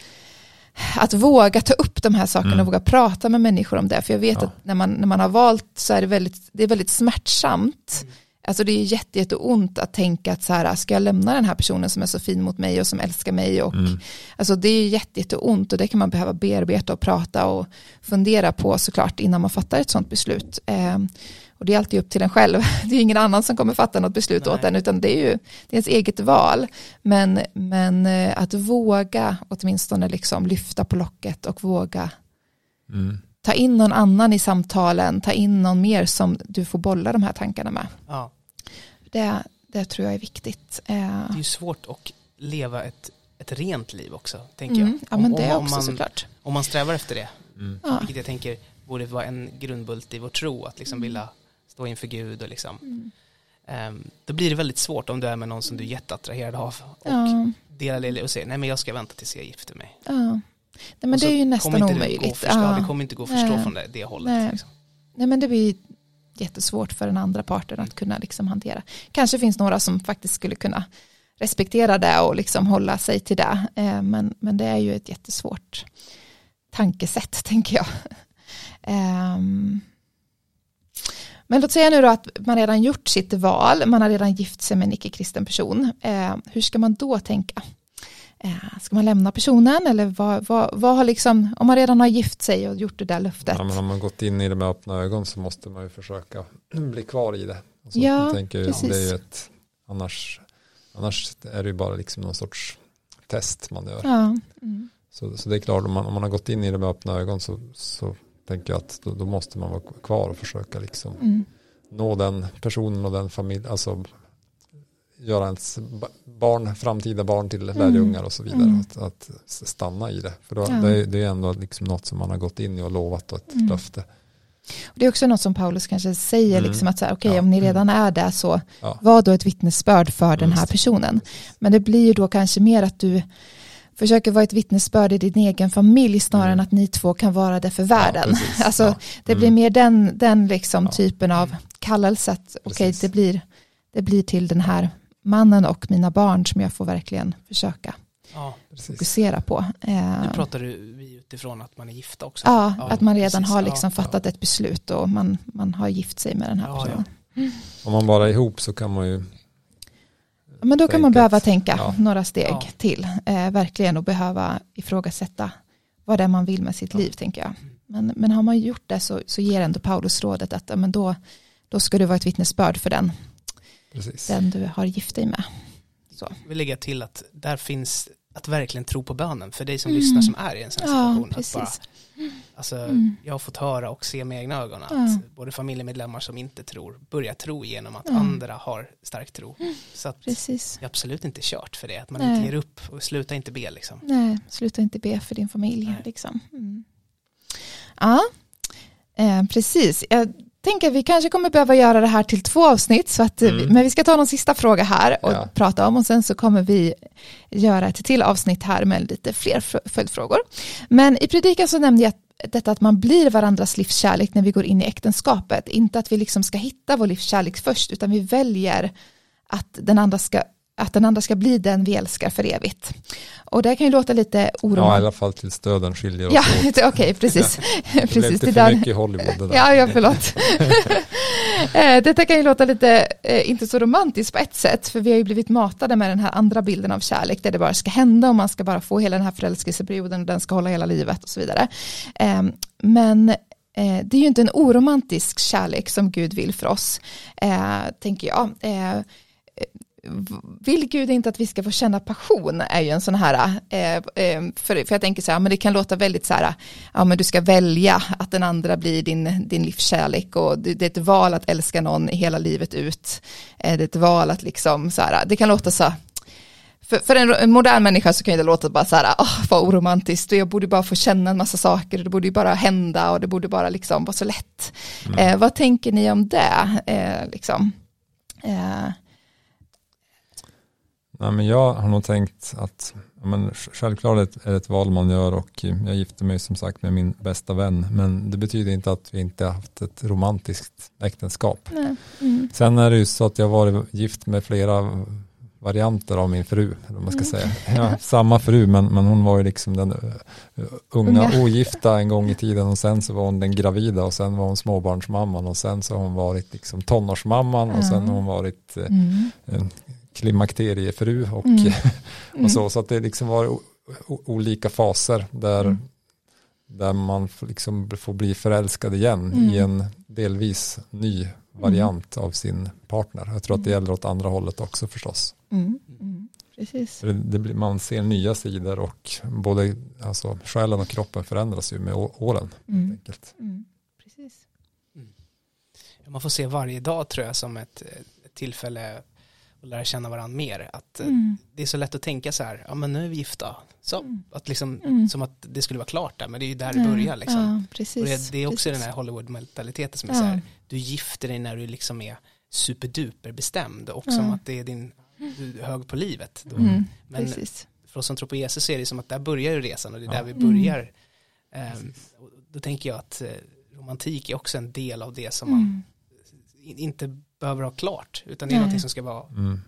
att våga ta upp de här sakerna Mm. och våga prata med människor om det. För jag vet Ja. att när man, när man har valt så är det väldigt, det är väldigt smärtsamt. Alltså det är jätte, jätte ont att tänka att så här, ska jag lämna den här personen som är så fin mot mig och som älskar mig och Mm. Alltså det är jätte, jätte ont och det kan man behöva bearbeta och prata och fundera på såklart innan man fattar ett sånt beslut. Eh, och det är alltid upp till en själv. Det är ingen annan som kommer fatta något beslut Nej. åt en utan det är ju det är ens eget val. Men, men eh, att våga åtminstone liksom lyfta på locket och våga Mm. ta in någon annan i samtalen, ta in någon mer som du får bolla de här tankarna med. Ja. Det, det tror jag är viktigt. Eh, Det är ju svårt att leva ett, ett rent liv också, tänker mm, jag. ja Om- men det om, också man, såklart. Om man strävar efter det, Mm. Vilket jag tänker borde vara en grundbult i vår tro, att liksom vilja stå inför Gud och liksom, Mm. ehm, då blir det väldigt svårt om du är med någon som du är jätteattraherad av och Ja, delar det och säger nej men jag ska vänta tills jag gifter mig. ja. Nej, men det är ju kommer nästan inte det gå att omöjligt. Förstå, Ja. Det kommer inte gå att förstå Nej. från det, det hållet. Nej. Liksom. Nej men det blir jättesvårt för den andra parten att kunna liksom hantera. Kanske finns några som faktiskt skulle kunna respektera det och liksom hålla sig till det. Eh, men, men det är ju ett jättesvårt tankesätt tänker jag. Ehm, men låt säga nu då att man redan gjort sitt val, man har redan gift sig med en icke-kristen person. Eh, hur ska man då tänka? Eh, Ska man lämna personen eller vad, vad, vad har liksom, om man redan har gift sig och gjort det där löftet? Ja, men har man gått in i det med öppna ögon så måste man ju försöka bli kvar i det. Alltså, Ja, tänker, precis. Det är ett, annars, annars är det ju bara liksom någon sorts test man gör. Ja. Mm. Så, så det är klart, om man, om man har gått in i det med öppna ögon så, så tänker jag att då, då måste man vara kvar och försöka liksom Mm. nå den personen och den familjen, alltså göra ens ba- barn, framtida barn till lärjungar och så vidare. Mm. Att, att stanna i det. För då, Ja. det, är, det är ändå liksom något som man har gått in i och lovat och ett Mm. löfte. Och Det är också något som Paulus kanske säger, Mm. liksom att så här, okej Ja. om ni redan är där så Ja. var då ett vittnesbörd för den här personen. Men det blir ju då kanske mer att du försöker vara ett vittnesbörd i din egen familj snarare Mm. än att ni två kan vara det för världen. alltså. Det Mm. blir mer den, den liksom typen av kallelse att okej Precis. det, blir, det blir till den här mannen och mina barn som jag får verkligen försöka Ja, fokusera på. Eh, nu pratar du vi utifrån att man är gifta också. Ja, att man redan precis. har Ja, liksom ja. fattat ett beslut och man, man har gift sig med den här Ja, personen. Om man bara är ihop så kan man ju Ja, Men då kan man behöva tänka ja. några steg Ja. till. Eh, verkligen och behöva ifrågasätta vad det är man vill med sitt Ja. liv tänker jag. Men, men har man gjort det så, så ger ändå Paulus rådet att ja, men då, då ska du vara ett vittnesbörd för den, Precis. den du har gift dig med. Så. Jag vill lägga till att där finns att verkligen tro på bönen för dig som mm. lyssnar som är i en sån här situation. Ja, precis. Bara, alltså, mm. Jag har fått höra och se med egna ögon att ja. både familjemedlemmar som inte tror börjar tro genom att ja. andra har stark tro. Mm. Så att precis. det är absolut inte kört för det, att man Nej. inte ger upp och sluta inte be. Liksom. Nej, sluta inte be för din familj. Liksom. Mm. Ja, eh, precis. Jag tänker vi kanske kommer behöva göra det här till två avsnitt, så att, mm. men vi ska ta någon sista fråga här och ja. prata om och sen så kommer vi göra ett till avsnitt här med lite fler följdfrågor. Men i predikan så nämnde jag detta att man blir varandras livskärlek när vi går in i äktenskapet. Inte att vi liksom ska hitta vår livskärlek först, utan vi väljer att den andra ska att den andra ska bli den vi älskar för evigt. Och det kan ju låta lite oroande. Ja, i alla fall tills döden skiljer oss ja, åt. Okej, okay, precis. det precis lite för mycket Hollywood det där. Ja, ja, förlåt. Eh, detta kan ju låta lite, eh, inte så romantiskt på ett sätt, för vi har ju blivit matade med den här andra bilden av kärlek, där det bara ska hända och man ska bara få hela den här förälskelseperioden och den ska hålla hela livet och så vidare. Ehm, men eh, det är ju inte en oromantisk kärlek som Gud vill för oss, tänker jag vill Gud inte att vi ska få känna passion är ju en sån här, eh, eh, för, för jag tänker så här, men det kan låta väldigt så här, ja men du ska välja att den andra blir din, din livskärlek och det, är ett val att älska någon hela livet ut, eh, det är ett val att liksom så här, det kan låta så för, för en modern människa så kan det låta bara så här, oh, vad oromantiskt, jag borde bara få känna en massa saker, det borde ju bara hända och det borde bara liksom vara så lätt. Mm. Eh, vad tänker ni om det? Eh, liksom? Eh, Nej, men jag har nog tänkt att men, självklart är det ett val man gör och jag gifte mig som sagt med min bästa vän men det betyder inte att vi inte har haft ett romantiskt äktenskap. Mm. Sen är det ju så att jag varit gift med flera varianter av min fru, eller man ska mm. säga. Ja, samma fru, men, men hon var ju liksom den uh, unga, ogifta en gång i tiden och sen så var hon den gravida och sen var hon småbarnsmamman och sen så har hon varit liksom tonårsmamman och sen har hon varit uh, mm klimakteriefru och, mm. och så. Så att det liksom var olika faser där, mm. där man liksom får bli förälskad igen mm. i en delvis ny variant av sin partner. Jag tror att det gäller åt andra hållet också förstås. Mm. Mm. Precis. Det, det blir, man ser nya sidor och både alltså, själen och kroppen förändras ju med åren. Mm. Enkelt. Mm. Precis. Man får se varje dag tror jag som ett tillfälle och lära känna varandra mer. Att eh, mm. Det är så lätt att tänka så här, ja men nu är vi gifta. Så, mm. att liksom, mm. Som att det skulle vara klart där, men det är ju där det börjar. Liksom. Ja, precis, och det, det, är också precis. den här Hollywood-mentaliteten som är ja. så här, du gifter dig när du liksom är superduper bestämd och som att det är din, du är hög på livet. Då. Mm, men precis. för oss som tror på Jesus så är det som att där börjar ju resan och det är där vi börjar. Um, då tänker jag att eh, romantik är också en del av det som man mm. inte behöver ha klart, utan det är Nej. någonting som ska vara, mm.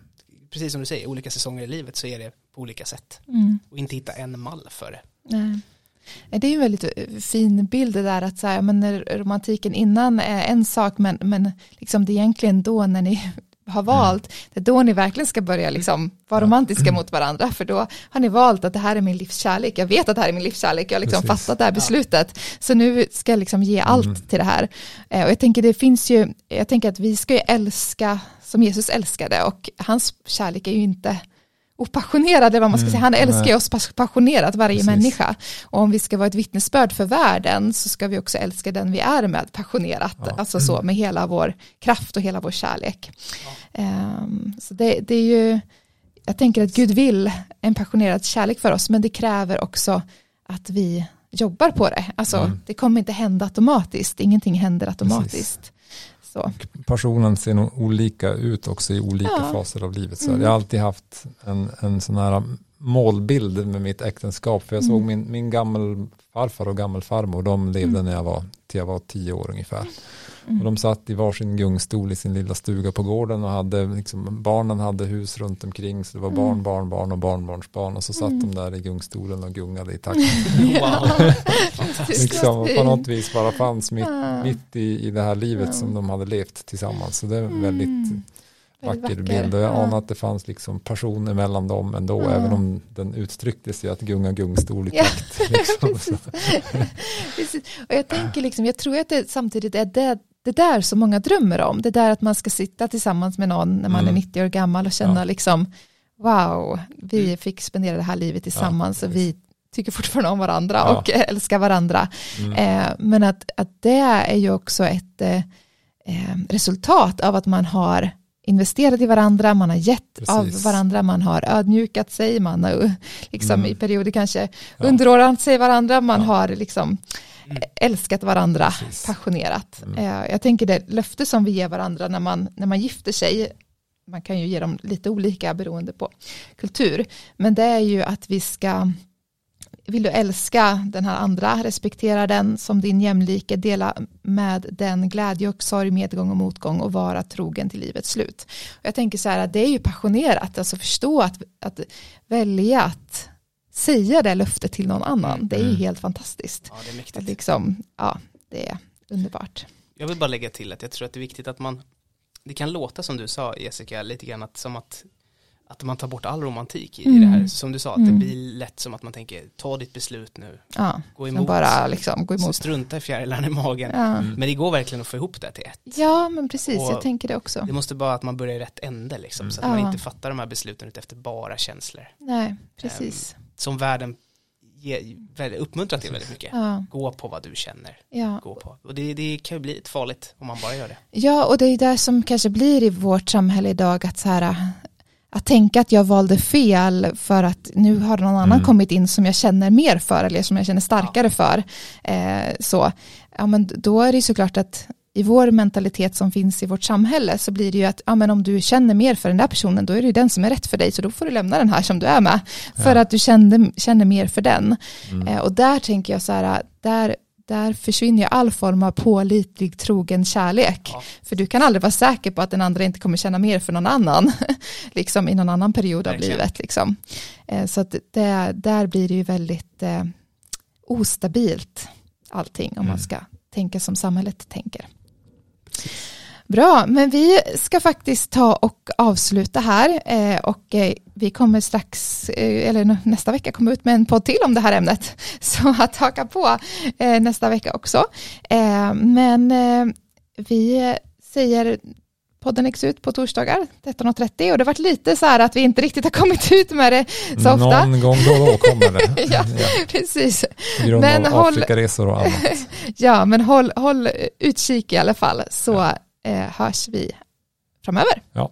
precis som du säger, olika säsonger i livet så är det på olika sätt. Mm. Och inte hitta en mall för det. Nej. Det är en väldigt eh, fin bild det där att så här, men romantiken innan är en sak men, men liksom det är egentligen då när ni har valt, det är då ni verkligen ska börja liksom vara romantiska mot varandra, för då har ni valt att det här är min livskärlek, jag vet att det här är min livskärlek, jag har liksom fattat det här beslutet, ja. så nu ska jag liksom ge allt mm. till det här. Eh, och jag tänker det finns ju, jag tänker att vi ska ju älska som Jesus älskade, och hans kärlek är ju inte opassionerad, eller vad man ska mm, säga. Han älskar nej. oss passionerat, varje Precis. människa. Och om vi ska vara ett vittnesbörd för världen så ska vi också älska den vi är med passionerat, ja. alltså så med hela vår kraft och hela vår kärlek. Ja. Um, så det, det, är ju, jag tänker att Gud vill en passionerad kärlek för oss, men det kräver också att vi jobbar på det. Alltså, mm. det kommer inte hända automatiskt, ingenting händer automatiskt. Precis. Så. Passionen ser nog olika ut också i olika ja. faser av livet. Så mm. Jag har alltid haft en, en sån här målbild med mitt äktenskap. För jag såg mm. min, min gammelfarfar och gammelfarmor, de levde mm. när jag var, till jag var tio år ungefär. Mm. Och de satt i varsin gungstol i sin lilla stuga på gården och hade, liksom, barnen hade hus runt omkring så det var barn, mm. barn, barn och barnbarnsbarn och så satt mm. de där i gungstolen och gungade i takt. liksom, på något vis bara fanns mitt, mitt i, i det här livet som de hade levt tillsammans. Så det är väldigt mm vacker, vacker bild och jag ja. anar att det fanns liksom passion mellan dem ändå ja. även om den uttrycktes ju att gunga gungstol i takt. Ja. Liksom. Och jag tänker liksom, jag tror att det samtidigt är det det där som många drömmer om, det där att man ska sitta tillsammans med någon när man mm. är 90 år gammal och känna ja. liksom, wow, vi mm. fick spendera det här livet tillsammans ja, och vi tycker fortfarande om varandra ja. och älskar varandra. Mm. Eh, men att, att det är ju också ett eh, eh resultat av att man har investerat i varandra, man har gett Precis. av varandra, man har ödmjukat sig, man har liksom mm. i perioder kanske ja. underordnat sig varandra, man ja. har liksom mm. älskat varandra Precis. passionerat. Mm. Eh, jag tänker det löfte som vi ger varandra när man, när man gifter sig, man kan ju ge dem lite olika beroende på kultur, men det är ju att vi ska vill du älska den här andra, respektera den som din jämlike, dela med den glädje och sorg, medgång och motgång och vara trogen till livets slut. Och jag tänker så här att det är ju passionerat, alltså förstå att, att välja att säga det löftet till någon annan, det är ju mm. helt fantastiskt. Ja, det är mäktigt. Liksom, ja, det är underbart. Jag vill bara lägga till att jag tror att det är viktigt att man, det kan låta som du sa Jessica, lite grann att, som att att man tar bort all romantik i, mm. det här. Som du sa, att mm. det blir lätt som att man tänker, ta ditt beslut nu. Ja, gå emot. Bara liksom, gå emot. strunta i fjärilarna i magen. Ja. Mm. Men det går verkligen att få ihop det till ett. Ja, men precis, och jag tänker det också. Det måste bara att man börjar i rätt ände, liksom, mm. så att ja. man inte fattar de här besluten efter bara känslor. Nej, precis. Um, som världen ge, uppmuntrar till väldigt mycket. Ja. Gå på vad du känner. Ja. Gå på. Och det, det kan ju bli farligt om man bara gör det. Ja, och det är det som kanske blir i vårt samhälle idag, att så här, att tänka att jag valde fel för att nu har någon annan mm. kommit in som jag känner mer för eller som jag känner starkare ja. för. Eh, så, ja, men då är det såklart att i vår mentalitet som finns i vårt samhälle så blir det ju att ja, men om du känner mer för den där personen då är det ju den som är rätt för dig så då får du lämna den här som du är med för ja. att du kände, känner mer för den. Mm. Eh, och där tänker jag så här, där där försvinner ju all form av pålitlig trogen kärlek. Ja. För du kan aldrig vara säker på att den andra inte kommer känna mer för någon annan, liksom i någon annan period av Verkligen. livet. Liksom. Eh, så att det, där blir det ju väldigt eh, ostabilt allting om mm. man ska tänka som samhället tänker. Bra, men vi ska faktiskt ta och avsluta här eh, och eh, vi kommer strax, eh, eller nästa vecka komma ut med en podd till om det här ämnet. Så att haka på nästa vecka också. Men vi säger Podden läggs ut på torsdagar 13.30 och det har varit lite så här att vi inte riktigt har kommit ut med det så ofta. Någon gång då och då kommer det. ja, ja, precis. Grund men av håll, Afrikaresor och annat. ja, men håll, håll utkik i alla fall så ja eh, hörs vi framöver. Ja.